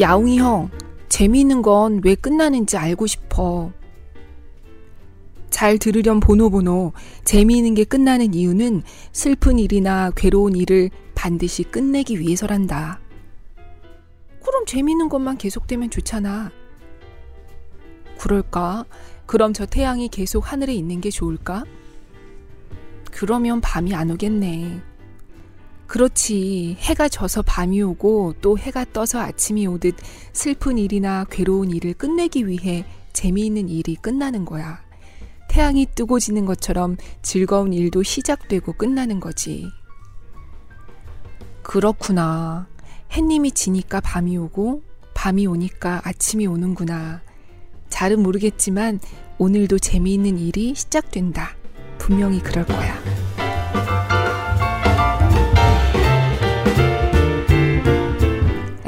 야옹이 형, 재미있는 건 왜 끝나는지 알고 싶어. 잘 들으렴 보노보노. 재미있는 게 끝나는 이유는 슬픈 일이나 괴로운 일을 반드시 끝내기 위해서란다. 그럼 재미있는 것만 계속되면 좋잖아. 그럴까? 그럼 저 태양이 계속 하늘에 있는 게 좋을까? 그러면 밤이 안 오겠네. 그렇지. 해가 져서 밤이 오고 또 해가 떠서 아침이 오듯 슬픈 일이나 괴로운 일을 끝내기 위해 재미있는 일이 끝나는 거야. 태양이 뜨고 지는 것처럼 즐거운 일도 시작되고 끝나는 거지. 그렇구나. 햇님이 지니까 밤이 오고 밤이 오니까 아침이 오는구나. 잘은 모르겠지만 오늘도 재미있는 일이 시작된다. 분명히 그럴 거야.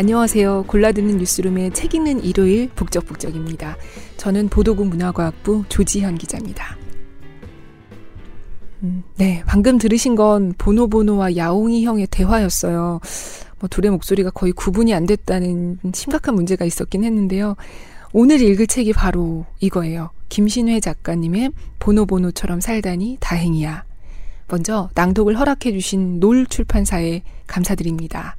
안녕하세요. 골라듣는 뉴스룸의 책 읽는 일요일 북적북적입니다. 저는 보도국 문화과학부 조지현 기자입니다. 음, 네, 방금 들으신 건 보노보노와 야옹이 형의 대화였어요. 뭐 둘의 목소리가 거의 구분이 안 됐다는 심각한 문제가 있었긴 했는데요. 오늘 읽을 책이 바로 이거예요. 김신회 작가님의 보노보노처럼 살다니 다행이야. 먼저 낭독을 허락해 주신 놀 출판사에 감사드립니다.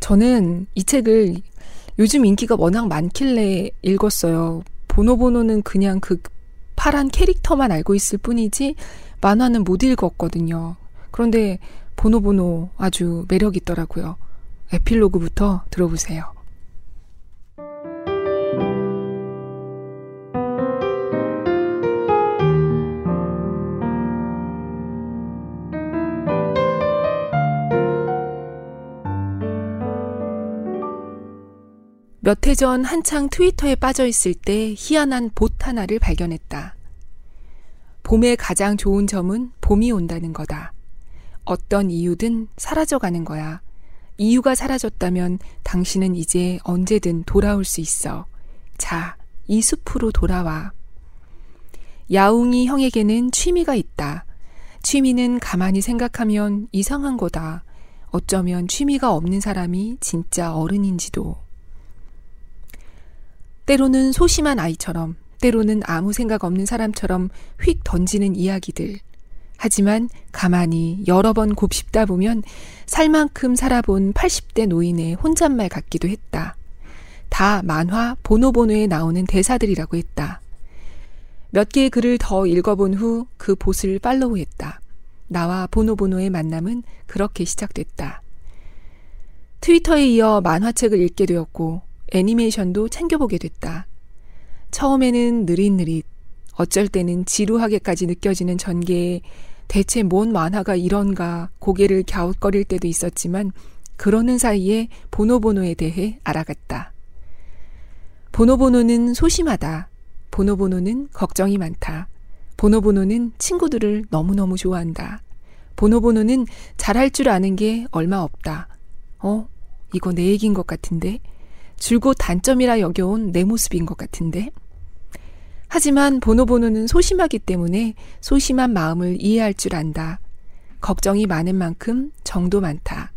저는 이 책을 요즘 인기가 워낙 많길래 읽었어요. 보노보노는 그냥 그 파란 캐릭터만 알고 있을 뿐이지 만화는 못 읽었거든요. 그런데 보노보노 아주 매력 있더라고요. 에필로그부터 들어보세요. 몇 해 전 한창 트위터에 빠져 있을 때 희한한 봇 하나를 발견했다. 봄의 가장 좋은 점은 봄이 온다는 거다. 어떤 이유든 사라져가는 거야. 이유가 사라졌다면 당신은 이제 언제든 돌아올 수 있어. 자, 이 숲으로 돌아와. 야옹이 형에게는 취미가 있다. 취미는 가만히 생각하면 이상한 거다. 어쩌면 취미가 없는 사람이 진짜 어른인지도. 때로는 소심한 아이처럼, 때로는 아무 생각 없는 사람처럼 휙 던지는 이야기들. 하지만 가만히 여러 번 곱씹다 보면 살만큼 살아본 80대 노인의 혼잣말 같기도 했다. 다 만화 보노보노에 나오는 대사들이라고 했다. 몇 개의 글을 더 읽어본 후그 보스를 팔로우했다. 나와 보노보노의 만남은 그렇게 시작됐다. 트위터에 이어 만화책을 읽게 되었고 애니메이션도 챙겨보게 됐다. 처음에는 느릿느릿, 어쩔 때는 지루하게까지 느껴지는 전개에 대체 뭔 만화가 이런가 고개를 갸웃거릴 때도 있었지만 그러는 사이에 보노보노에 대해 알아갔다. 보노보노는 소심하다. 보노보노는 걱정이 많다. 보노보노는 친구들을 너무너무 좋아한다. 보노보노는 잘할 줄 아는 게 얼마 없다. 어? 이거 내 얘기인 것 같은데? 줄곧 단점이라 여겨온 내 모습인 것 같은데. 하지만 보노보노는 소심하기 때문에 소심한 마음을 이해할 줄 안다. 걱정이 많은 만큼 정도 많다.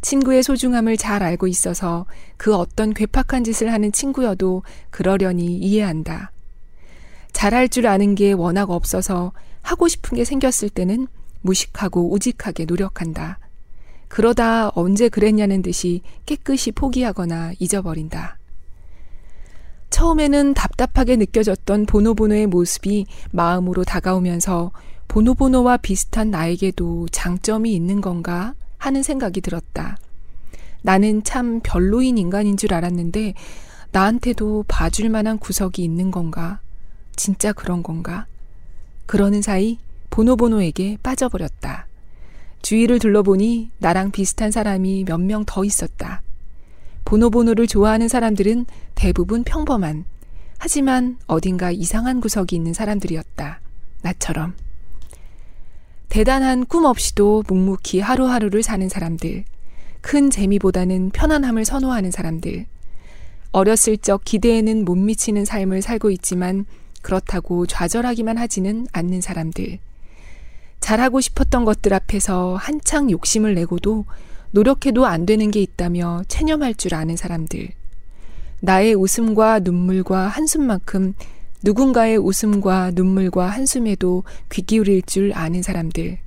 친구의 소중함을 잘 알고 있어서 그 어떤 괴팍한 짓을 하는 친구여도 그러려니 이해한다. 잘할 줄 아는 게 워낙 없어서 하고 싶은 게 생겼을 때는 무식하고 우직하게 노력한다. 그러다 언제 그랬냐는 듯이 깨끗이 포기하거나 잊어버린다. 처음에는 답답하게 느껴졌던 보노보노의 모습이 마음으로 다가오면서 보노보노와 비슷한 나에게도 장점이 있는 건가 하는 생각이 들었다. 나는 참 별로인 인간인 줄 알았는데 나한테도 봐줄 만한 구석이 있는 건가? 진짜 그런 건가? 그러는 사이 보노보노에게 빠져버렸다. 주위를 둘러보니 나랑 비슷한 사람이 몇 명 더 있었다. 보노보노를 좋아하는 사람들은 대부분 평범한, 하지만 어딘가 이상한 구석이 있는 사람들이었다. 나처럼. 대단한 꿈 없이도 묵묵히 하루하루를 사는 사람들. 큰 재미보다는 편안함을 선호하는 사람들. 어렸을 적 기대에는 못 미치는 삶을 살고 있지만 그렇다고 좌절하기만 하지는 않는 사람들. 잘하고 싶었던 것들 앞에서 한창 욕심을 내고도 노력해도 안 되는 게 있다며 체념할 줄 아는 사람들. 나의 웃음과 눈물과 한숨만큼 누군가의 웃음과 눈물과 한숨에도 귀 기울일 줄 아는 사람들.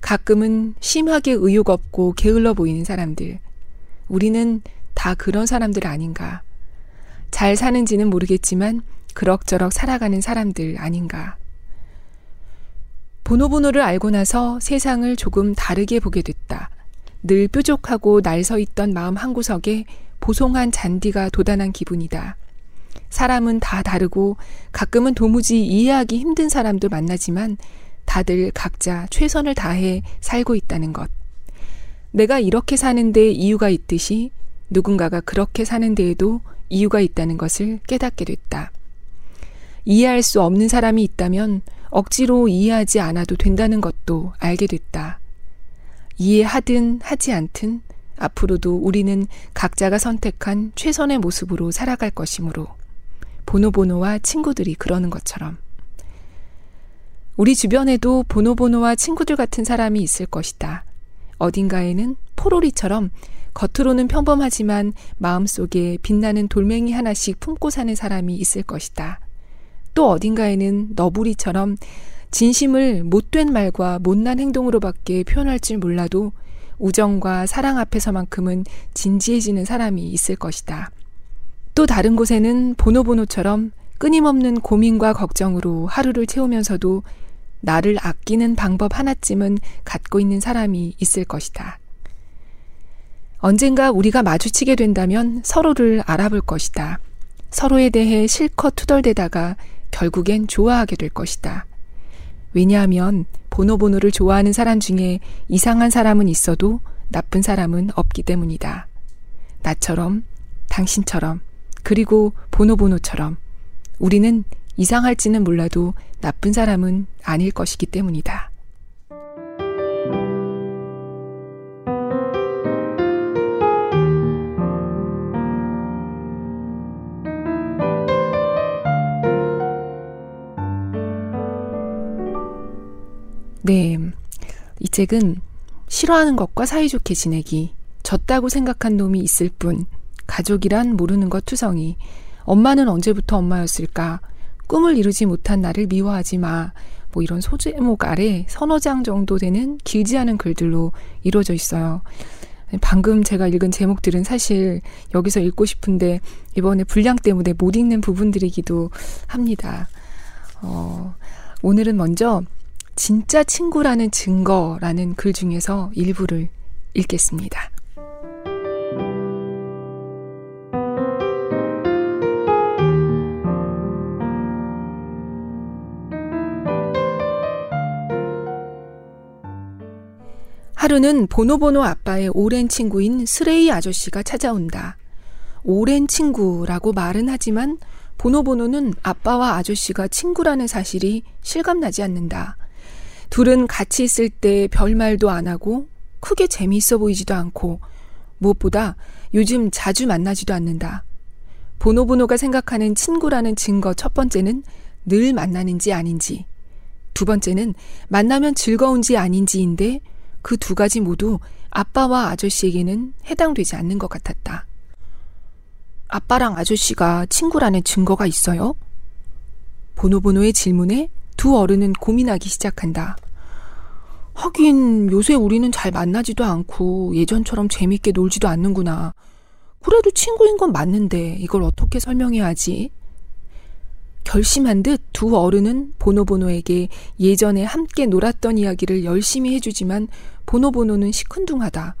가끔은 심하게 의욕 없고 게을러 보이는 사람들. 우리는 다 그런 사람들 아닌가. 잘 사는지는 모르겠지만 그럭저럭 살아가는 사람들 아닌가. 보노보노를 알고 나서 세상을 조금 다르게 보게 됐다. 늘 뾰족하고 날서 있던 마음 한구석에 보송한 잔디가 돋아난 기분이다. 사람은 다 다르고 가끔은 도무지 이해하기 힘든 사람도 만나지만 다들 각자 최선을 다해 살고 있다는 것. 내가 이렇게 사는데 이유가 있듯이 누군가가 그렇게 사는 데에도 이유가 있다는 것을 깨닫게 됐다. 이해할 수 없는 사람이 있다면 억지로 이해하지 않아도 된다는 것도 알게 됐다. 이해하든 하지 않든 앞으로도 우리는 각자가 선택한 최선의 모습으로 살아갈 것이므로 보노보노와 친구들이 그러는 것처럼 우리 주변에도 보노보노와 친구들 같은 사람이 있을 것이다. 어딘가에는 포로리처럼 겉으로는 평범하지만 마음속에 빛나는 돌멩이 하나씩 품고 사는 사람이 있을 것이다. 또 어딘가에는 너부리처럼 진심을 못된 말과 못난 행동으로밖에 표현할 줄 몰라도 우정과 사랑 앞에서만큼은 진지해지는 사람이 있을 것이다. 또 다른 곳에는 보노보노처럼 끊임없는 고민과 걱정으로 하루를 채우면서도 나를 아끼는 방법 하나쯤은 갖고 있는 사람이 있을 것이다. 언젠가 우리가 마주치게 된다면 서로를 알아볼 것이다. 서로에 대해 실컷 투덜대다가 결국엔 좋아하게 될 것이다. 왜냐하면 보노보노를 좋아하는 사람 중에 이상한 사람은 있어도 나쁜 사람은 없기 때문이다. 나처럼, 당신처럼, 그리고 보노보노처럼 우리는 이상할지는 몰라도 나쁜 사람은 아닐 것이기 때문이다. 이 책은 싫어하는 것과 사이좋게 지내기, 졌다고 생각한 놈이 있을 뿐, 가족이란 모르는 것 투성이, 엄마는 언제부터 엄마였을까, 꿈을 이루지 못한 나를 미워하지 마. 뭐 이런 소제목 아래 서너 장 정도 되는 길지 않은 글들로 이루어져 있어요. 방금 제가 읽은 제목들은 사실 여기서 읽고 싶은데 이번에 분량 때문에 못 읽는 부분들이기도 합니다. 어, 오늘은 먼저 진짜 친구라는 증거라는 글 중에서 일부를 읽겠습니다. 하루는 보노보노 아빠의 오랜 친구인 스레이 아저씨가 찾아온다. 오랜 친구라고 말은 하지만 보노보노는 아빠와 아저씨가 친구라는 사실이 실감나지 않는다. 둘은 같이 있을 때 별말도 안 하고 크게 재미있어 보이지도 않고 무엇보다 요즘 자주 만나지도 않는다. 보노보노가 생각하는 친구라는 증거 첫 번째는 늘 만나는지 아닌지. 두 번째는 만나면 즐거운지 아닌지인데 그 두 가지 모두 아빠와 아저씨에게는 해당되지 않는 것 같았다. 아빠랑 아저씨가 친구라는 증거가 있어요? 보노보노의 질문에 두 어른은 고민하기 시작한다. 하긴 요새 우리는 잘 만나지도 않고 예전처럼 재밌게 놀지도 않는구나. 그래도 친구인 건 맞는데 이걸 어떻게 설명해야 하지? 결심한 듯 두 어른은 보노보노에게 예전에 함께 놀았던 이야기를 열심히 해주지만 보노보노는 시큰둥하다.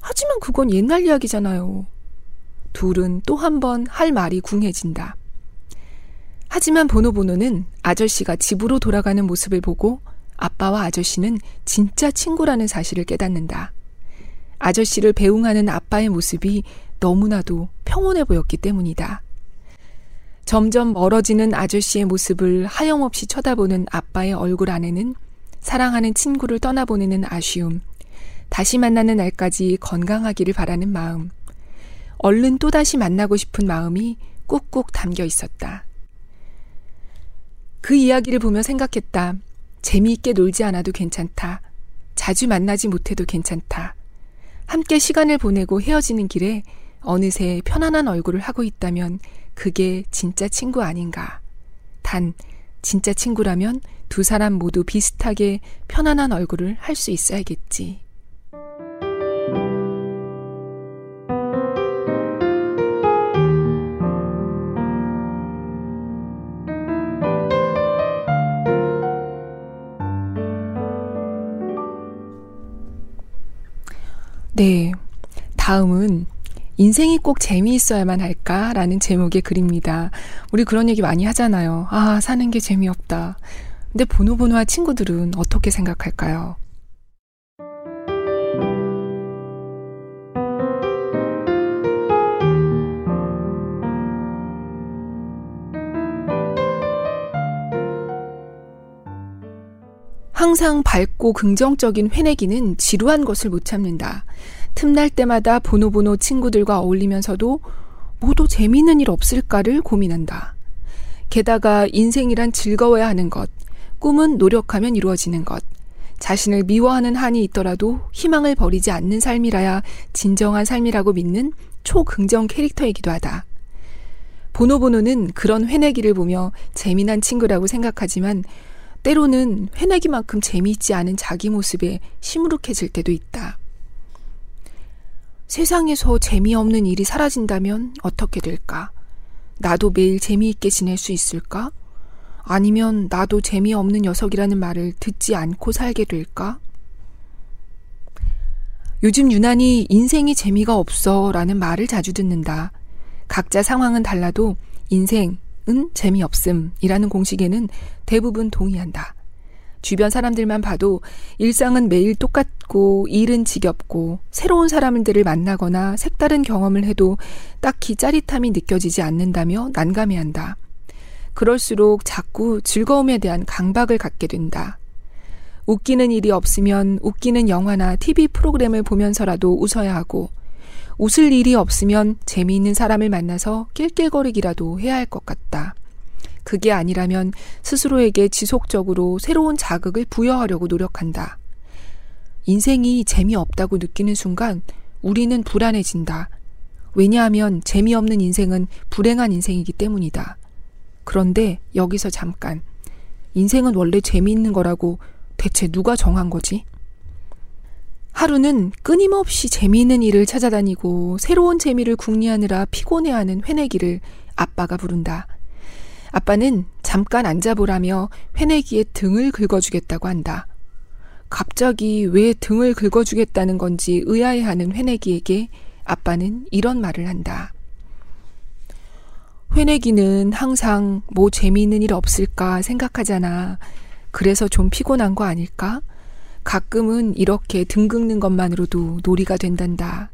하지만 그건 옛날 이야기잖아요. 둘은 또 한 번 할 말이 궁해진다. 하지만 보노보노는 아저씨가 집으로 돌아가는 모습을 보고 아빠와 아저씨는 진짜 친구라는 사실을 깨닫는다. 아저씨를 배웅하는 아빠의 모습이 너무나도 평온해 보였기 때문이다. 점점 멀어지는 아저씨의 모습을 하염없이 쳐다보는 아빠의 얼굴 안에는 사랑하는 친구를 떠나보내는 아쉬움, 다시 만나는 날까지 건강하기를 바라는 마음, 얼른 또다시 만나고 싶은 마음이 꾹꾹 담겨 있었다. 그 이야기를 보며 생각했다. 재미있게 놀지 않아도 괜찮다. 자주 만나지 못해도 괜찮다. 함께 시간을 보내고 헤어지는 길에 어느새 편안한 얼굴을 하고 있다면 그게 진짜 친구 아닌가. 단, 진짜 친구라면 두 사람 모두 비슷하게 편안한 얼굴을 할 수 있어야겠지. 네. 다음은 인생이 꼭 재미있어야만 할까 라는 제목의 글입니다. 우리 그런 얘기 많이 하잖아요. 아, 사는 게 재미없다. 근데 보노보노와 친구들은 어떻게 생각할까요? 항상 밝고 긍정적인 회내기는 지루한 것을 못 참는다. 틈날 때마다 보노보노 친구들과 어울리면서도 모두 재미있는 일 없을까를 고민한다. 게다가 인생이란 즐거워야 하는 것, 꿈은 노력하면 이루어지는 것, 자신을 미워하는 한이 있더라도 희망을 버리지 않는 삶이라야 진정한 삶이라고 믿는 초긍정 캐릭터이기도 하다. 보노보노는 그런 회내기를 보며 재미난 친구라고 생각하지만 때로는 회내기만큼 재미있지 않은 자기 모습에 시무룩해질 때도 있다. 세상에서 재미없는 일이 사라진다면 어떻게 될까? 나도 매일 재미있게 지낼 수 있을까? 아니면 나도 재미없는 녀석이라는 말을 듣지 않고 살게 될까? 요즘 유난히 인생이 재미가 없어 라는 말을 자주 듣는다. 각자 상황은 달라도 인생, 은 재미없음이라는 공식에는 대부분 동의한다. 주변 사람들만 봐도 일상은 매일 똑같고 일은 지겹고 새로운 사람들을 만나거나 색다른 경험을 해도 딱히 짜릿함이 느껴지지 않는다며 난감해한다. 그럴수록 자꾸 즐거움에 대한 강박을 갖게 된다. 웃기는 일이 없으면 웃기는 영화나 TV 프로그램을 보면서라도 웃어야 하고 웃을 일이 없으면 재미있는 사람을 만나서 낄낄거리기라도 해야 할 것 같다. 그게 아니라면 스스로에게 지속적으로 새로운 자극을 부여하려고 노력한다. 인생이 재미없다고 느끼는 순간 우리는 불안해진다. 왜냐하면 재미없는 인생은 불행한 인생이기 때문이다. 그런데 여기서 잠깐. 인생은 원래 재미있는 거라고 대체 누가 정한 거지? 하루는 끊임없이 재미있는 일을 찾아다니고 새로운 재미를 궁리하느라 피곤해하는 회내기를 아빠가 부른다. 아빠는 잠깐 앉아보라며 회내기에 등을 긁어주겠다고 한다. 갑자기 왜 등을 긁어주겠다는 건지 의아해하는 회내기에게 아빠는 이런 말을 한다. 회내기는 항상 뭐 재미있는 일 없을까 생각하잖아. 그래서 좀 피곤한 거 아닐까? 가끔은 이렇게 등 긁는 것만으로도 놀이가 된단다.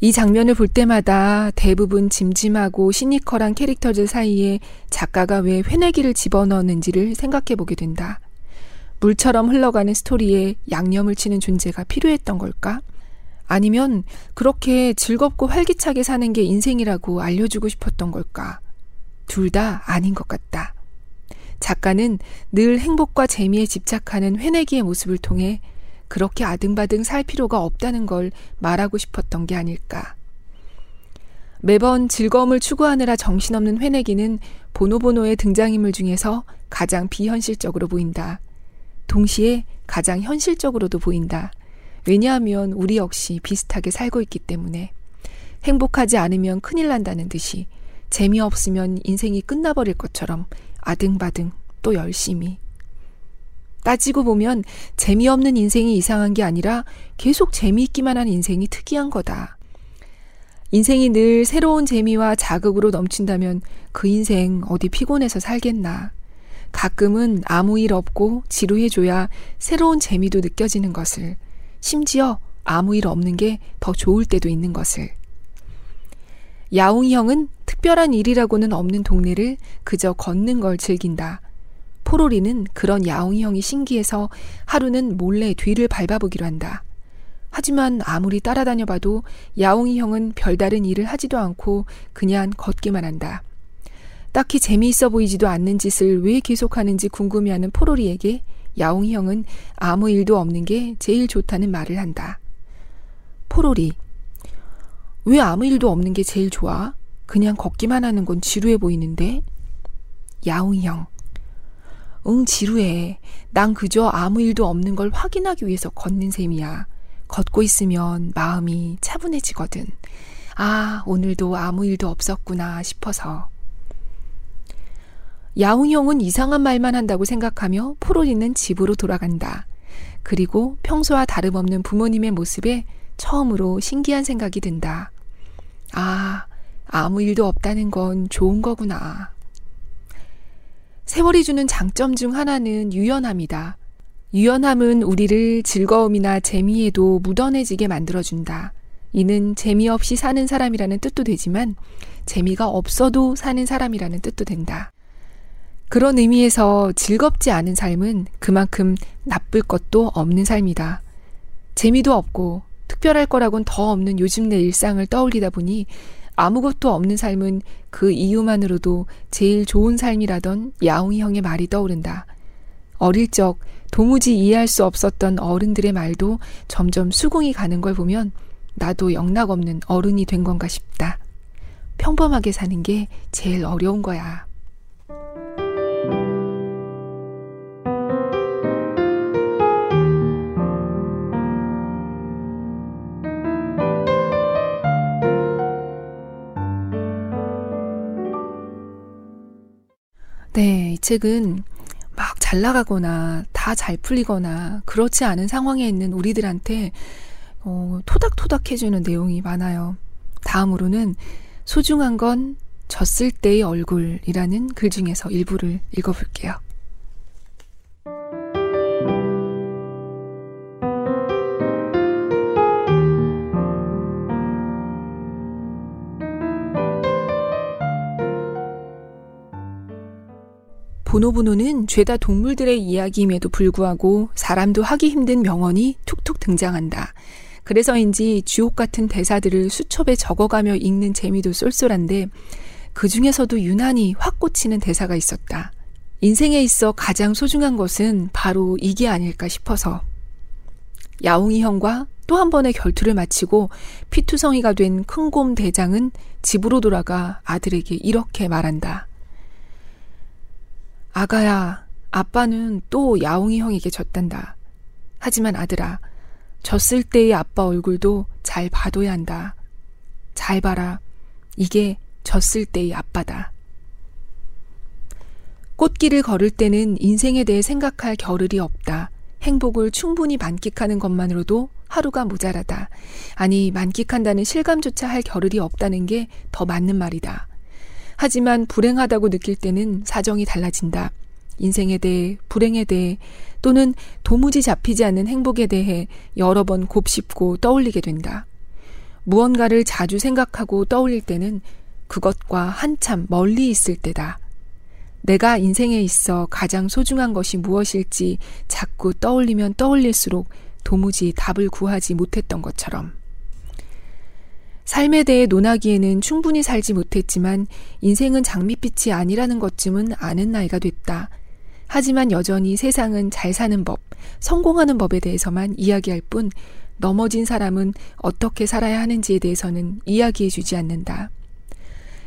이 장면을 볼 때마다 대부분 짐짐하고 시니컬한 캐릭터들 사이에 작가가 왜 회내기를 집어넣었는지를 생각해 보게 된다. 물처럼 흘러가는 스토리에 양념을 치는 존재가 필요했던 걸까? 아니면 그렇게 즐겁고 활기차게 사는 게 인생이라고 알려주고 싶었던 걸까? 둘 다 아닌 것 같다. 작가는 늘 행복과 재미에 집착하는 회내기의 모습을 통해 그렇게 아등바등 살 필요가 없다는 걸 말하고 싶었던 게 아닐까. 매번 즐거움을 추구하느라 정신없는 회내기는 보노보노의 등장인물 중에서 가장 비현실적으로 보인다. 동시에 가장 현실적으로도 보인다. 왜냐하면 우리 역시 비슷하게 살고 있기 때문에 행복하지 않으면 큰일 난다는 듯이 재미없으면 인생이 끝나버릴 것처럼 아등바등 또 열심히. 따지고 보면 재미없는 인생이 이상한 게 아니라 계속 재미있기만 한 인생이 특이한 거다. 인생이 늘 새로운 재미와 자극으로 넘친다면 그 인생 어디 피곤해서 살겠나. 가끔은 아무 일 없고 지루해줘야 새로운 재미도 느껴지는 것을, 심지어 아무 일 없는 게 더 좋을 때도 있는 것을. 야웅이 형은 특별한 일이라고는 없는 동네를 그저 걷는 걸 즐긴다. 포로리는 그런 야웅이 형이 신기해서 하루는 몰래 뒤를 밟아보기로 한다. 하지만 아무리 따라다녀 봐도 야옹이 형은 별다른 일을 하지도 않고 그냥 걷기만 한다. 딱히 재미있어 보이지도 않는 짓을 왜 계속하는지 궁금해하는 포로리에게 야옹이 형은 아무 일도 없는 게 제일 좋다는 말을 한다. 포로리. 왜 아무 일도 없는 게 제일 좋아? 그냥 걷기만 하는 건 지루해 보이는데? 야옹이 형. 응, 지루해. 난 그저 아무 일도 없는 걸 확인하기 위해서 걷는 셈이야. 걷고 있으면 마음이 차분해지거든. 아, 오늘도 아무 일도 없었구나 싶어서. 야웅 형은 이상한 말만 한다고 생각하며 포로리는 집으로 돌아간다. 그리고 평소와 다름없는 부모님의 모습에 처음으로 신기한 생각이 든다. 아, 아무 일도 없다는 건 좋은 거구나. 세월이 주는 장점 중 하나는 유연함이다. 유연함은 우리를 즐거움이나 재미에도 묻어내지게 만들어준다. 이는 재미없이 사는 사람이라는 뜻도 되지만 재미가 없어도 사는 사람이라는 뜻도 된다. 그런 의미에서 즐겁지 않은 삶은 그만큼 나쁠 것도 없는 삶이다. 재미도 없고 특별할 거라곤 더 없는 요즘 내 일상을 떠올리다 보니 아무것도 없는 삶은 그 이유만으로도 제일 좋은 삶이라던 야옹이 형의 말이 떠오른다. 어릴 적 도무지 이해할 수 없었던 어른들의 말도 점점 수긍이 가는 걸 보면 나도 영락 없는 어른이 된 건가 싶다. 평범하게 사는 게 제일 어려운 거야. 네, 이 책은 막 잘 나가거나 다 잘 풀리거나 그렇지 않은 상황에 있는 우리들한테 어, 토닥토닥 해주는 내용이 많아요. 다음으로는 소중한 건 졌을 때의 얼굴이라는 글 중에서 일부를 읽어볼게요. 보노보노는 죄다 동물들의 이야기임에도 불구하고 사람도 하기 힘든 명언이 툭툭 등장한다. 그래서인지 주옥 같은 대사들을 수첩에 적어가며 읽는 재미도 쏠쏠한데 그 중에서도 유난히 확 꽂히는 대사가 있었다. 인생에 있어 가장 소중한 것은 바로 이게 아닐까 싶어서. 야옹이 형과 또 한 번의 결투를 마치고 피투성이가 된 큰 곰 대장은 집으로 돌아가 아들에게 이렇게 말한다. 아가야, 아빠는 또 야옹이 형에게 졌단다. 하지만 아들아, 졌을 때의 아빠 얼굴도 잘 봐둬야 한다. 잘 봐라. 이게 졌을 때의 아빠다. 꽃길을 걸을 때는 인생에 대해 생각할 겨를이 없다. 행복을 충분히 만끽하는 것만으로도 하루가 모자라다. 아니, 만끽한다는 실감조차 할 겨를이 없다는 게 더 맞는 말이다. 하지만 불행하다고 느낄 때는 사정이 달라진다. 인생에 대해, 불행에 대해, 또는 도무지 잡히지 않는 행복에 대해 여러 번 곱씹고 떠올리게 된다. 무언가를 자주 생각하고 떠올릴 때는 그것과 한참 멀리 있을 때다. 내가 인생에 있어 가장 소중한 것이 무엇일지 자꾸 떠올리면 떠올릴수록 도무지 답을 구하지 못했던 것처럼. 삶에 대해 논하기에는 충분히 살지 못했지만 인생은 장밋빛이 아니라는 것쯤은 아는 나이가 됐다. 하지만 여전히 세상은 잘 사는 법, 성공하는 법에 대해서만 이야기할 뿐 넘어진 사람은 어떻게 살아야 하는지에 대해서는 이야기해 주지 않는다.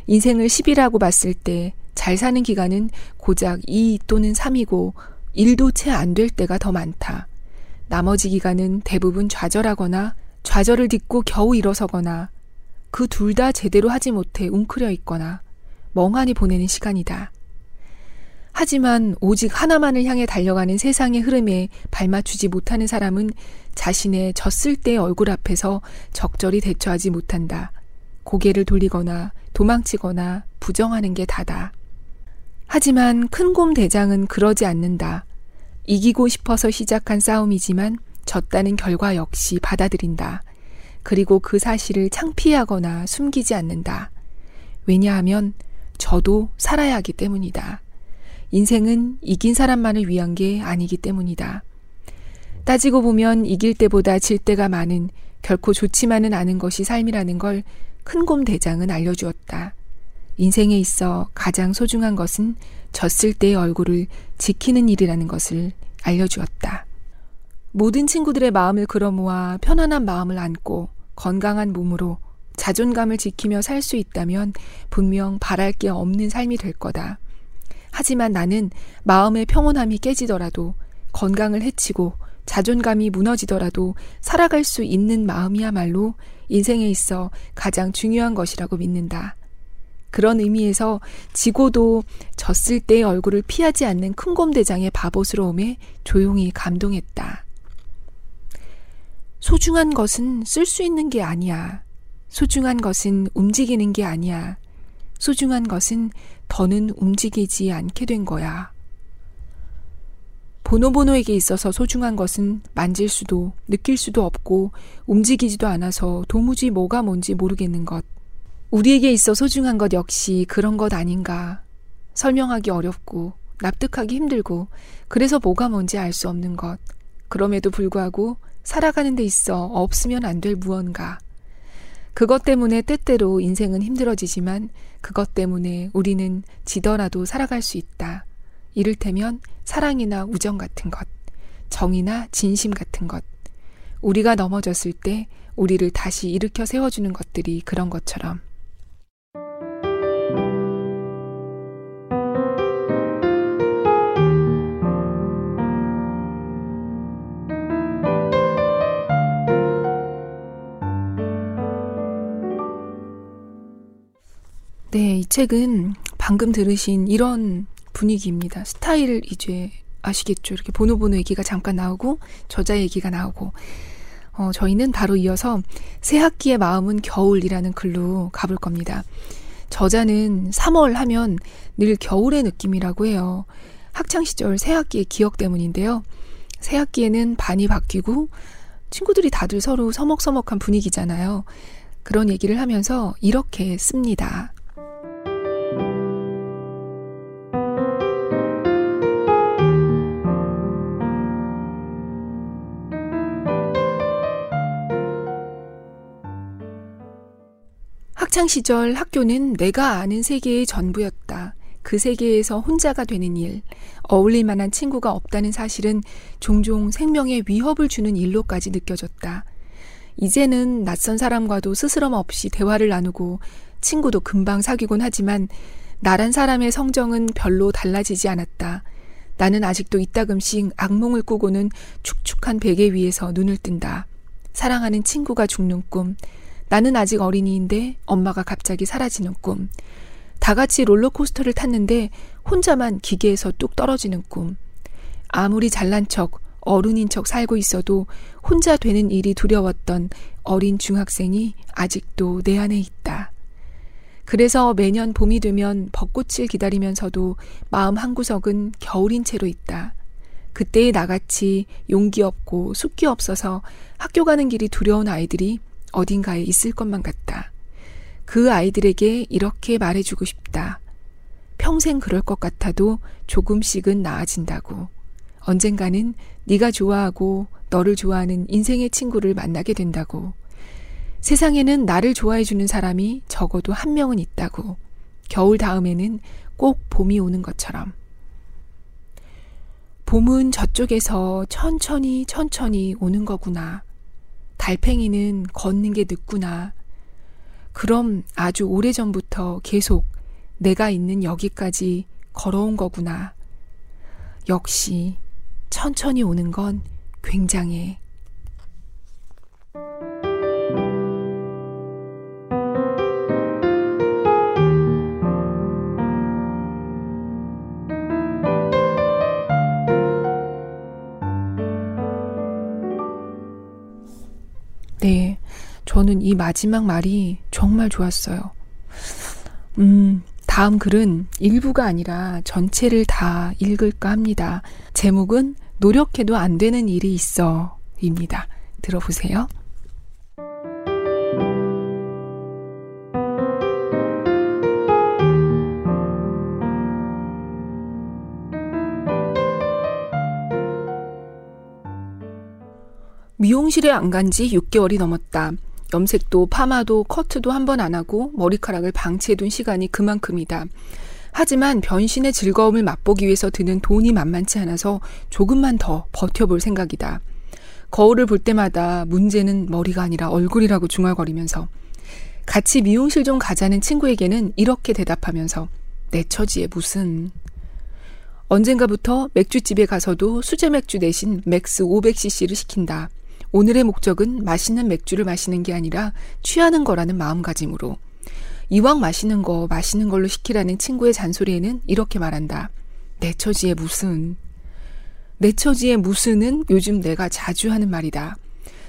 인생을 10이라고 봤을 때 잘 사는 기간은 고작 2 또는 3이고 1도 채 안 될 때가 더 많다. 나머지 기간은 대부분 좌절하거나 좌절을 딛고 겨우 일어서거나 그 둘 다 제대로 하지 못해 웅크려 있거나 멍하니 보내는 시간이다. 하지만 오직 하나만을 향해 달려가는 세상의 흐름에 발맞추지 못하는 사람은 자신의 졌을 때의 얼굴 앞에서 적절히 대처하지 못한다. 고개를 돌리거나 도망치거나 부정하는 게 다다. 하지만 큰 곰 대장은 그러지 않는다. 이기고 싶어서 시작한 싸움이지만 졌다는 결과 역시 받아들인다. 그리고 그 사실을 창피하거나 숨기지 않는다. 왜냐하면 저도 살아야 하기 때문이다. 인생은 이긴 사람만을 위한 게 아니기 때문이다. 따지고 보면 이길 때보다 질 때가 많은 결코 좋지만은 않은 것이 삶이라는 걸 큰 곰 대장은 알려주었다. 인생에 있어 가장 소중한 것은 졌을 때의 얼굴을 지키는 일이라는 것을 알려주었다. 모든 친구들의 마음을 끌어모아 편안한 마음을 안고 건강한 몸으로 자존감을 지키며 살 수 있다면 분명 바랄 게 없는 삶이 될 거다. 하지만 나는 마음의 평온함이 깨지더라도 건강을 해치고 자존감이 무너지더라도 살아갈 수 있는 마음이야말로 인생에 있어 가장 중요한 것이라고 믿는다. 그런 의미에서 지고도 졌을 때의 얼굴을 피하지 않는 큰곰대장의 바보스러움에 조용히 감동했다. 소중한 것은 쓸 수 있는 게 아니야. 소중한 것은 움직이는 게 아니야. 소중한 것은 더는 움직이지 않게 된 거야. 보노보노에게 있어서 소중한 것은 만질 수도 느낄 수도 없고 움직이지도 않아서 도무지 뭐가 뭔지 모르겠는 것. 우리에게 있어 소중한 것 역시 그런 것 아닌가. 설명하기 어렵고 납득하기 힘들고 그래서 뭐가 뭔지 알 수 없는 것. 그럼에도 불구하고 살아가는 데 있어 없으면 안 될 무언가. 그것 때문에 때때로 인생은 힘들어지지만 그것 때문에 우리는 지더라도 살아갈 수 있다. 이를테면 사랑이나 우정 같은 것, 정이나 진심 같은 것. 우리가 넘어졌을 때 우리를 다시 일으켜 세워주는 것들이 그런 것처럼. 네, 이 책은 방금 들으신 이런 분위기입니다. 스타일 이제 아시겠죠? 이렇게 보노보노 얘기가 잠깐 나오고 저자 얘기가 나오고 어, 저희는 바로 이어서 새 학기의 마음은 겨울이라는 글로 가볼 겁니다. 저자는 3월 하면 늘 겨울의 느낌이라고 해요. 학창 시절 새 학기의 기억 때문인데요. 새 학기에는 반이 바뀌고 친구들이 다들 서로 서먹서먹한 분위기잖아요. 그런 얘기를 하면서 이렇게 씁니다. 학창 시절 학교는 내가 아는 세계의 전부였다. 그 세계에서 혼자가 되는 일, 어울릴 만한 친구가 없다는 사실은 종종 생명에 위협을 주는 일로까지 느껴졌다. 이제는 낯선 사람과도 스스럼 없이 대화를 나누고 친구도 금방 사귀곤 하지만 나란 사람의 성정은 별로 달라지지 않았다. 나는 아직도 이따금씩 악몽을 꾸고는 축축한 베개 위에서 눈을 뜬다. 사랑하는 친구가 죽는 꿈, 나는 아직 어린이인데 엄마가 갑자기 사라지는 꿈. 다 같이 롤러코스터를 탔는데 혼자만 기계에서 뚝 떨어지는 꿈. 아무리 잘난 척, 어른인 척 살고 있어도 혼자 되는 일이 두려웠던 어린 중학생이 아직도 내 안에 있다. 그래서 매년 봄이 되면 벚꽃을 기다리면서도 마음 한구석은 겨울인 채로 있다. 그때의 나같이 용기 없고 숫기 없어서 학교 가는 길이 두려운 아이들이 어딘가에 있을 것만 같다. 그 아이들에게 이렇게 말해주고 싶다. 평생 그럴 것 같아도 조금씩은 나아진다고. 언젠가는 네가 좋아하고 너를 좋아하는 인생의 친구를 만나게 된다고. 세상에는 나를 좋아해주는 사람이 적어도 한 명은 있다고. 겨울 다음에는 꼭 봄이 오는 것처럼. 봄은 저쪽에서 천천히 천천히 오는 거구나. 달팽이는 걷는 게 늦구나. 그럼 아주 오래전부터 계속 내가 있는 여기까지 걸어온 거구나. 역시 천천히 오는 건 굉장해. 네. 저는 이 마지막 말이 정말 좋았어요. 음, 다음 글은 일부가 아니라 전체를 다 읽을까 합니다. 제목은 노력해도 안 되는 일이 있어. 입니다. 들어보세요. 미용실에 안 간 지 6개월이 넘었다. 염색도 파마도 커트도 한 번 안 하고 머리카락을 방치해둔 시간이 그만큼이다. 하지만 변신의 즐거움을 맛보기 위해서 드는 돈이 만만치 않아서 조금만 더 버텨볼 생각이다. 거울을 볼 때마다 문제는 머리가 아니라 얼굴이라고 중얼거리면서 같이 미용실 좀 가자는 친구에게는 이렇게 대답하면서 내 처지에 무슨 언젠가부터 맥주집에 가서도 수제 맥주 대신 맥스 500cc를 시킨다. 오늘의 목적은 맛있는 맥주를 마시는 게 아니라 취하는 거라는 마음가짐으로. 이왕 마시는 거 마시는 걸로 시키라는 친구의 잔소리에는 이렇게 말한다. 내 처지에 무슨. 내 처지에 무슨은 요즘 내가 자주 하는 말이다.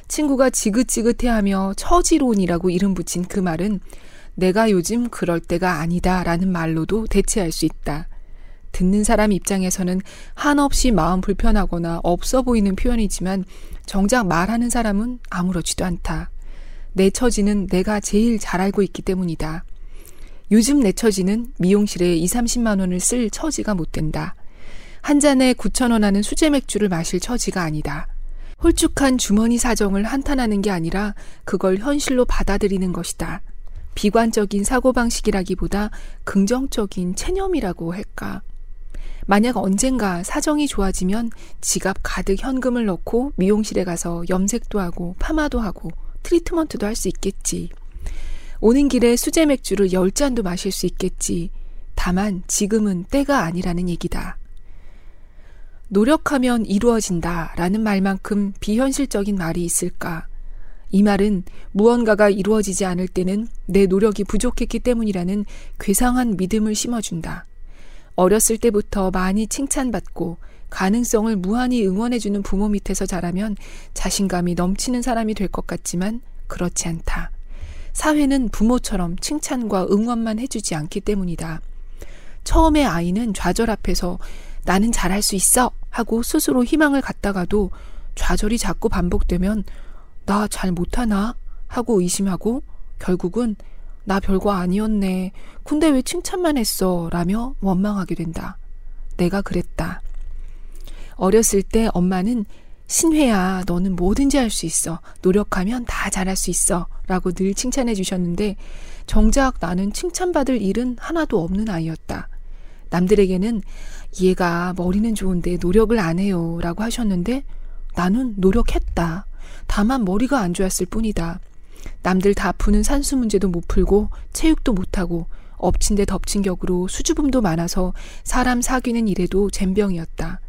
친구가 지긋지긋해하며 처지론이라고 이름 붙인 그 말은 내가 요즘 그럴 때가 아니다 라는 말로도 대체할 수 있다. 듣는 사람 입장에서는 한없이 마음 불편하거나 없어 보이는 표현이지만 정작 말하는 사람은 아무렇지도 않다. 내 처지는 내가 제일 잘 알고 있기 때문이다. 요즘 내 처지는 미용실에 2, 30만 원을 쓸 처지가 못 된다. 한 잔에 9천 원 하는 수제 맥주를 마실 처지가 아니다. 홀쭉한 주머니 사정을 한탄하는 게 아니라 그걸 현실로 받아들이는 것이다. 비관적인 사고방식이라기보다 긍정적인 체념이라고 할까. 만약 언젠가 사정이 좋아지면 지갑 가득 현금을 넣고 미용실에 가서 염색도 하고 파마도 하고 트리트먼트도 할 수 있겠지. 오는 길에 수제 맥주를 열 잔도 마실 수 있겠지. 다만 지금은 때가 아니라는 얘기다. 노력하면 이루어진다 라는 말만큼 비현실적인 말이 있을까? 이 말은 무언가가 이루어지지 않을 때는 내 노력이 부족했기 때문이라는 괴상한 믿음을 심어준다. 어렸을 때부터 많이 칭찬받고 가능성을 무한히 응원해주는 부모 밑에서 자라면 자신감이 넘치는 사람이 될 것 같지만 그렇지 않다. 사회는 부모처럼 칭찬과 응원만 해주지 않기 때문이다. 처음에 아이는 좌절 앞에서 나는 잘할 수 있어 하고 스스로 희망을 갖다가도 좌절이 자꾸 반복되면 나 잘 못하나 하고 의심하고 결국은 나 별거 아니었네. 근데 왜 칭찬만 했어? 라며 원망하게 된다. 내가 그랬다. 어렸을 때 엄마는 신회야, 너는 뭐든지 할 수 있어. 노력하면 다 잘할 수 있어. 라고 늘 칭찬해 주셨는데, 정작 나는 칭찬받을 일은 하나도 없는 아이였다. 남들에게는 얘가 머리는 좋은데 노력을 안 해요. 라고 하셨는데, 나는 노력했다. 다만 머리가 안 좋았을 뿐이다. 남들 다 푸는 산수 문제도 못 풀고 체육도 못하고 엎친 데 덮친 격으로 수줍음도 많아서 사람 사귀는 일에도 젬병이었다.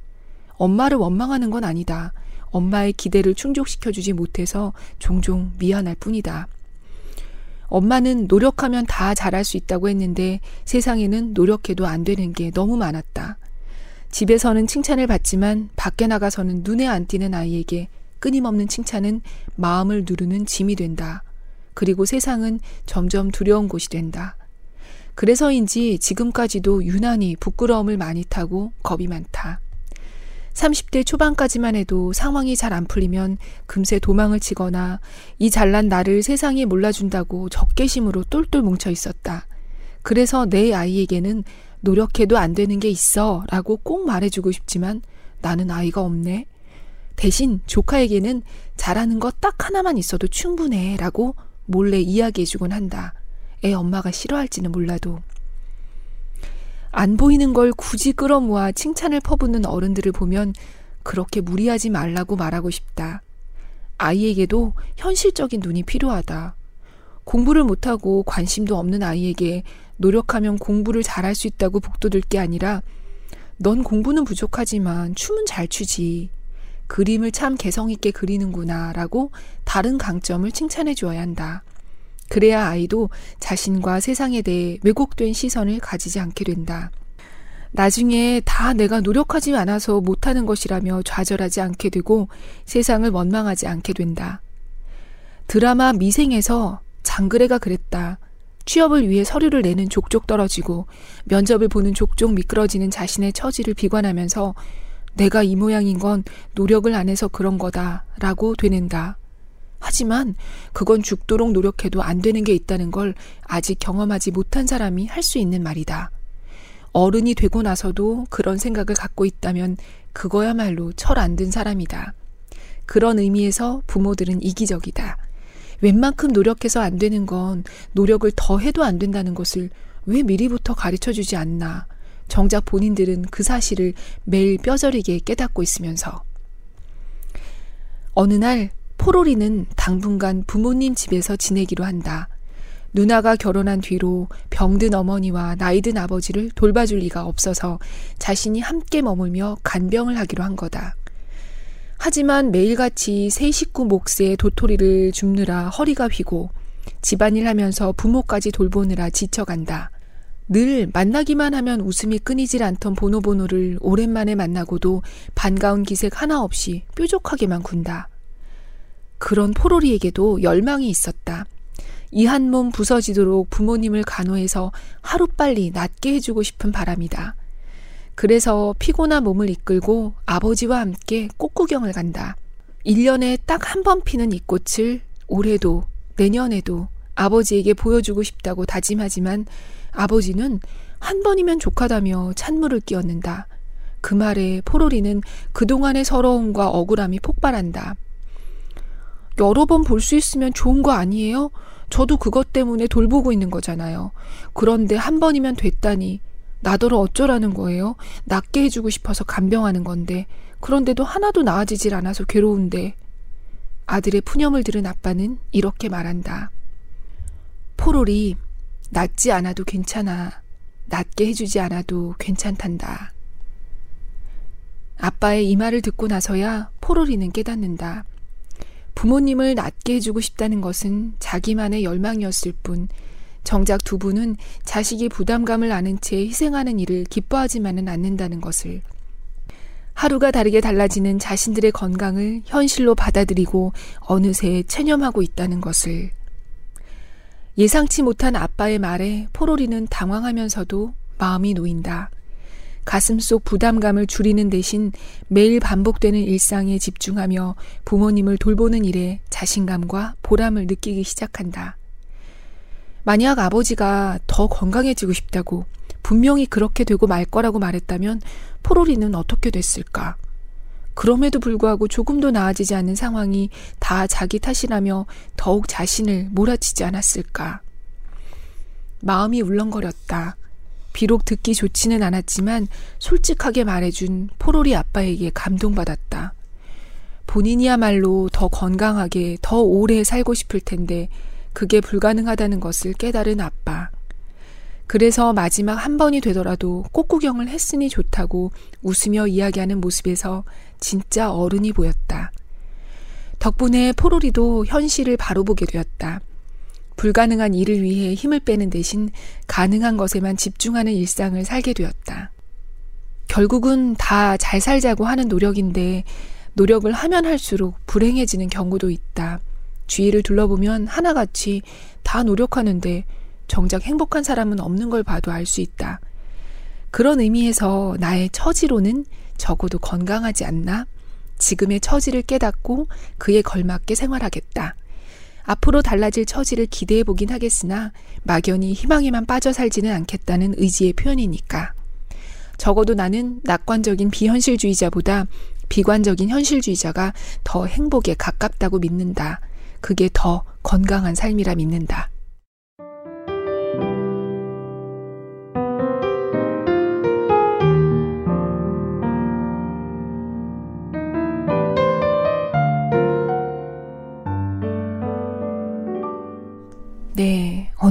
엄마를 원망하는 건 아니다. 엄마의 기대를 충족시켜주지 못해서 종종 미안할 뿐이다. 엄마는 노력하면 다 잘할 수 있다고 했는데 세상에는 노력해도 안 되는 게 너무 많았다. 집에서는 칭찬을 받지만 밖에 나가서는 눈에 안 띄는 아이에게 끊임없는 칭찬은 마음을 누르는 짐이 된다. 그리고 세상은 점점 두려운 곳이 된다. 그래서인지 지금까지도 유난히 부끄러움을 많이 타고 겁이 많다. 30대 초반까지만 해도 상황이 잘 안 풀리면 금세 도망을 치거나 이 잘난 나를 세상에 몰라준다고 적개심으로 똘똘 뭉쳐 있었다. 그래서 내 아이에게는 노력해도 안 되는 게 있어 라고 꼭 말해주고 싶지만 나는 아이가 없네. 대신 조카에게는 잘하는 것 딱 하나만 있어도 충분해 라고 몰래 이야기해주곤 한다. 애 엄마가 싫어할지는 몰라도. 안 보이는 걸 굳이 끌어모아 칭찬을 퍼붓는 어른들을 보면 그렇게 무리하지 말라고 말하고 싶다. 아이에게도 현실적인 눈이 필요하다. 공부를 못하고 관심도 없는 아이에게 노력하면 공부를 잘할 수 있다고 북돋을 게 아니라 넌 공부는 부족하지만 춤은 잘 추지. 그림을 참 개성있게 그리는구나 라고 다른 강점을 칭찬해 주어야 한다. 그래야 아이도 자신과 세상에 대해 왜곡된 시선을 가지지 않게 된다. 나중에 다 내가 노력하지 않아서 못하는 것이라며 좌절하지 않게 되고 세상을 원망하지 않게 된다. 드라마 미생에서 장그래가 그랬다. 취업을 위해 서류를 내는 족족 떨어지고 면접을 보는 족족 미끄러지는 자신의 처지를 비관하면서 내가 이 모양인 건 노력을 안 해서 그런 거다 라고 되낸다. 하지만 그건 죽도록 노력해도 안 되는 게 있다는 걸 아직 경험하지 못한 사람이 할 수 있는 말이다. 어른이 되고 나서도 그런 생각을 갖고 있다면 그거야말로 철 안 든 사람이다. 그런 의미에서 부모들은 이기적이다. 웬만큼 노력해서 안 되는 건 노력을 더 해도 안 된다는 것을 왜 미리부터 가르쳐 주지 않나. 정작 본인들은 그 사실을 매일 뼈저리게 깨닫고 있으면서. 어느 날 포로리는 당분간 부모님 집에서 지내기로 한다. 누나가 결혼한 뒤로 병든 어머니와 나이든 아버지를 돌봐줄 리가 없어서 자신이 함께 머물며 간병을 하기로 한 거다. 하지만 매일같이 세 식구 몫의 도토리를 줍느라 허리가 휘고 집안일 하면서 부모까지 돌보느라 지쳐간다. 늘 만나기만 하면 웃음이 끊이질 않던 보노보노를 오랜만에 만나고도 반가운 기색 하나 없이 뾰족하게만 군다. 그런 포로리에게도 열망이 있었다. 이 한 몸 부서지도록 부모님을 간호해서 하루빨리 낫게 해주고 싶은 바람이다. 그래서 피곤한 몸을 이끌고 아버지와 함께 꽃구경을 간다. 1년에 딱 한 번 피는 이 꽃을 올해도 내년에도 아버지에게 보여주고 싶다고 다짐하지만 아버지는 한 번이면 족하다며 찬물을 끼얹는다. 그 말에 포로리는 그동안의 서러움과 억울함이 폭발한다. 여러 번 볼 수 있으면 좋은 거 아니에요? 저도 그것 때문에 돌보고 있는 거잖아요. 그런데 한 번이면 됐다니. 나더러 어쩌라는 거예요? 낫게 해주고 싶어서 간병하는 건데. 그런데도 하나도 나아지질 않아서 괴로운데. 아들의 푸념을 들은 아빠는 이렇게 말한다. 포롤이 낫지 않아도 괜찮아. 낫게 해주지 않아도 괜찮단다. 아빠의 이 말을 듣고 나서야 포로리는 깨닫는다. 부모님을 낫게 해주고 싶다는 것은 자기만의 열망이었을 뿐 정작 두 분은 자식이 부담감을 아는 채 희생하는 일을 기뻐하지만은 않는다는 것을 하루가 다르게 달라지는 자신들의 건강을 현실로 받아들이고 어느새 체념하고 있다는 것을 예상치 못한 아빠의 말에 포로리는 당황하면서도 마음이 놓인다. 가슴 속 부담감을 줄이는 대신 매일 반복되는 일상에 집중하며 부모님을 돌보는 일에 자신감과 보람을 느끼기 시작한다. 만약 아버지가 더 건강해지고 싶다고 분명히 그렇게 되고 말 거라고 말했다면 포로리는 어떻게 됐을까? 그럼에도 불구하고 조금도 나아지지 않는 상황이 다 자기 탓이라며 더욱 자신을 몰아치지 않았을까? 마음이 울렁거렸다. 비록 듣기 좋지는 않았지만 솔직하게 말해준 포로리 아빠에게 감동받았다. 본인이야말로 더 건강하게 더 오래 살고 싶을 텐데 그게 불가능하다는 것을 깨달은 아빠. 그래서 마지막 한 번이 되더라도 꽃구경을 했으니 좋다고 웃으며 이야기하는 모습에서 진짜 어른이 보였다. 덕분에 포로리도 현실을 바로 보게 되었다. 불가능한 일을 위해 힘을 빼는 대신 가능한 것에만 집중하는 일상을 살게 되었다. 결국은 다 잘 살자고 하는 노력인데 노력을 하면 할수록 불행해지는 경우도 있다. 주위를 둘러보면 하나같이 다 노력하는데 정작 행복한 사람은 없는 걸 봐도 알 수 있다. 그런 의미에서 나의 처지로는 적어도 건강하지 않나? 지금의 처지를 깨닫고 그에 걸맞게 생활하겠다. 앞으로 달라질 처지를 기대해 보긴 하겠으나 막연히 희망에만 빠져 살지는 않겠다는 의지의 표현이니까. 적어도 나는 낙관적인 비현실주의자보다 비관적인 현실주의자가 더 행복에 가깝다고 믿는다. 그게 더 건강한 삶이라 믿는다.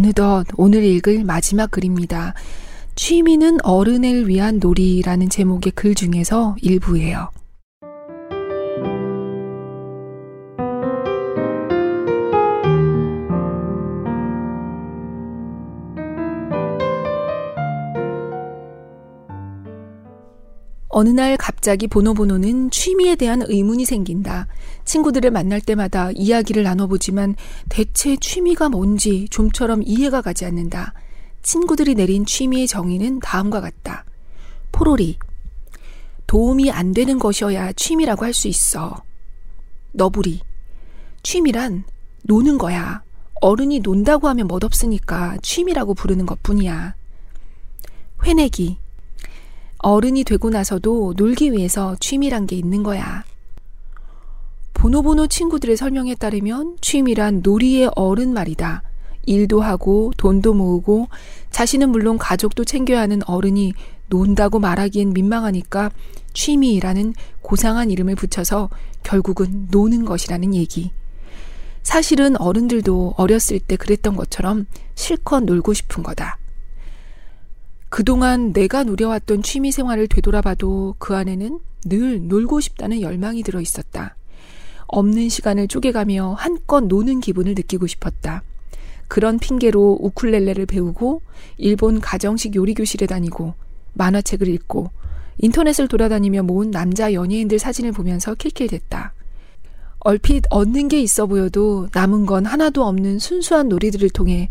어느덧 오늘 읽을 마지막 글입니다. 취미는 어른을 위한 놀이라는 제목의 글 중에서 일부예요. 어느 날 갑자기 보노보노는 취미에 대한 의문이 생긴다. 친구들을 만날 때마다 이야기를 나눠보지만 대체 취미가 뭔지 좀처럼 이해가 가지 않는다. 친구들이 내린 취미의 정의는 다음과 같다. 포로리. 도움이 안 되는 것이어야 취미라고 할 수 있어. 너부리. 취미란 노는 거야. 어른이 논다고 하면 멋없으니까 취미라고 부르는 것 뿐이야. 회내기. 어른이 되고 나서도 놀기 위해서 취미란 게 있는 거야. 보노보노 친구들의 설명에 따르면 취미란 놀이의 어른 말이다. 일도 하고 돈도 모으고 자신은 물론 가족도 챙겨야 하는 어른이 논다고 말하기엔 민망하니까 취미라는 고상한 이름을 붙여서 결국은 노는 것이라는 얘기. 사실은 어른들도 어렸을 때 그랬던 것처럼 실컷 놀고 싶은 거다. 그동안 내가 누려왔던 취미 생활을 되돌아봐도 그 안에는 늘 놀고 싶다는 열망이 들어 있었다. 없는 시간을 쪼개가며 한껏 노는 기분을 느끼고 싶었다. 그런 핑계로 우쿨렐레를 배우고 일본 가정식 요리 교실에 다니고 만화책을 읽고 인터넷을 돌아다니며 모은 남자 연예인들 사진을 보면서 킬킬댔다. 얼핏 얻는 게 있어 보여도 남은 건 하나도 없는 순수한 놀이들을 통해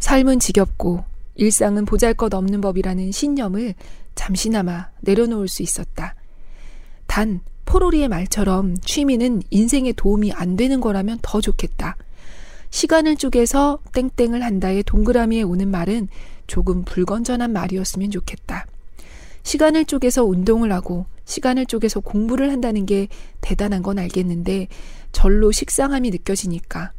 삶은 지겹고 일상은 보잘 것 없는 법이라는 신념을 잠시나마 내려놓을 수 있었다. 단, 포로리의 말처럼 취미는 인생에 도움이 안 되는 거라면 더 좋겠다. 시간을 쪼개서 땡땡을 한다의 동그라미에 오는 말은 조금 불건전한 말이었으면 좋겠다. 시간을 쪼개서 운동을 하고 시간을 쪼개서 공부를 한다는 게 대단한 건 알겠는데 절로 식상함이 느껴지니까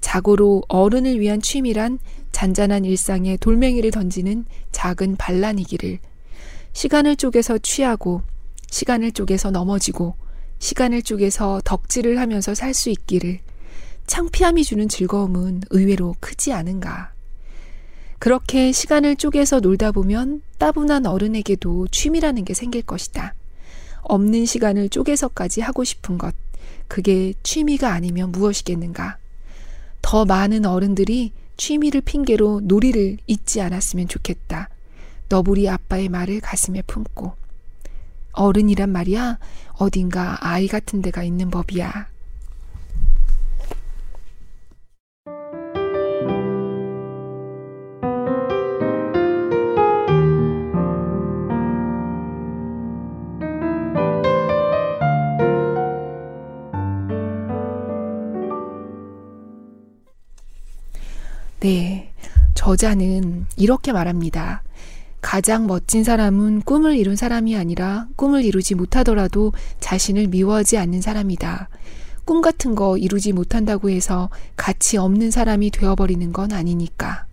자고로 어른을 위한 취미란 잔잔한 일상에 돌멩이를 던지는 작은 반란이기를 시간을 쪼개서 취하고 시간을 쪼개서 넘어지고 시간을 쪼개서 덕질을 하면서 살 수 있기를 창피함이 주는 즐거움은 의외로 크지 않은가. 그렇게 시간을 쪼개서 놀다 보면 따분한 어른에게도 취미라는 게 생길 것이다. 없는 시간을 쪼개서까지 하고 싶은 것. 그게 취미가 아니면 무엇이겠는가. 더 많은 어른들이 취미를 핑계로 놀이를 잊지 않았으면 좋겠다. 너부리 아빠의 말을 가슴에 품고. 어른이란 말이야, 어딘가 아이 같은 데가 있는 법이야. 네. 저자는 이렇게 말합니다. 가장 멋진 사람은 꿈을 이룬 사람이 아니라 꿈을 이루지 못하더라도 자신을 미워하지 않는 사람이다. 꿈 같은 거 이루지 못한다고 해서 가치 없는 사람이 되어버리는 건 아니니까.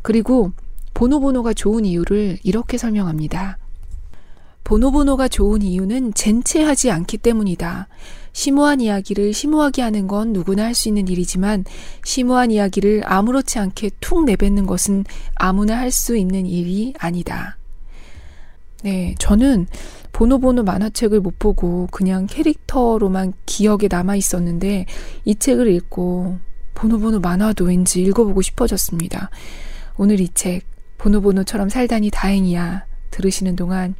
그리고 보노보노가 좋은 이유를 이렇게 설명합니다. 보노보노가 좋은 이유는 젠체하지 않기 때문이다. 심오한 이야기를 심오하게 하는 건 누구나 할 수 있는 일이지만 심오한 이야기를 아무렇지 않게 툭 내뱉는 것은 아무나 할 수 있는 일이 아니다. 네, 저는 보노보노 만화책을 못 보고 그냥 캐릭터로만 기억에 남아 있었는데 이 책을 읽고 보노보노 만화도 왠지 읽어보고 싶어졌습니다. 오늘 이 책, 보노보노처럼 살다니 다행이야. 들으시는 동안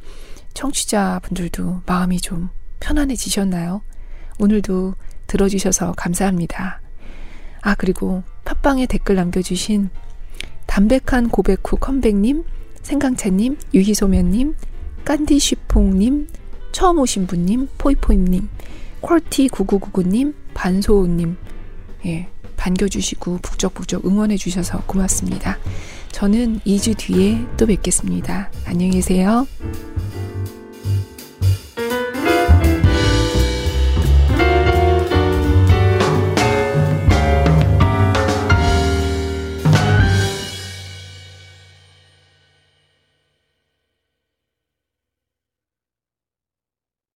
청취자분들도 마음이 좀 편안해지셨나요? 오늘도 들어주셔서 감사합니다. 아, 그리고 팟빵에 댓글 남겨주신 담백한 고백 후 컴백님, 생강차님, 유희소면님, 깐디쉬퐁님, 처음 오신 분님, 포이포임님, 퀄티9999님, 반소우님, 예, 반겨주시고 북적북적 응원해주셔서 고맙습니다. 저는 2주 뒤에 또 뵙겠습니다. 안녕히 계세요.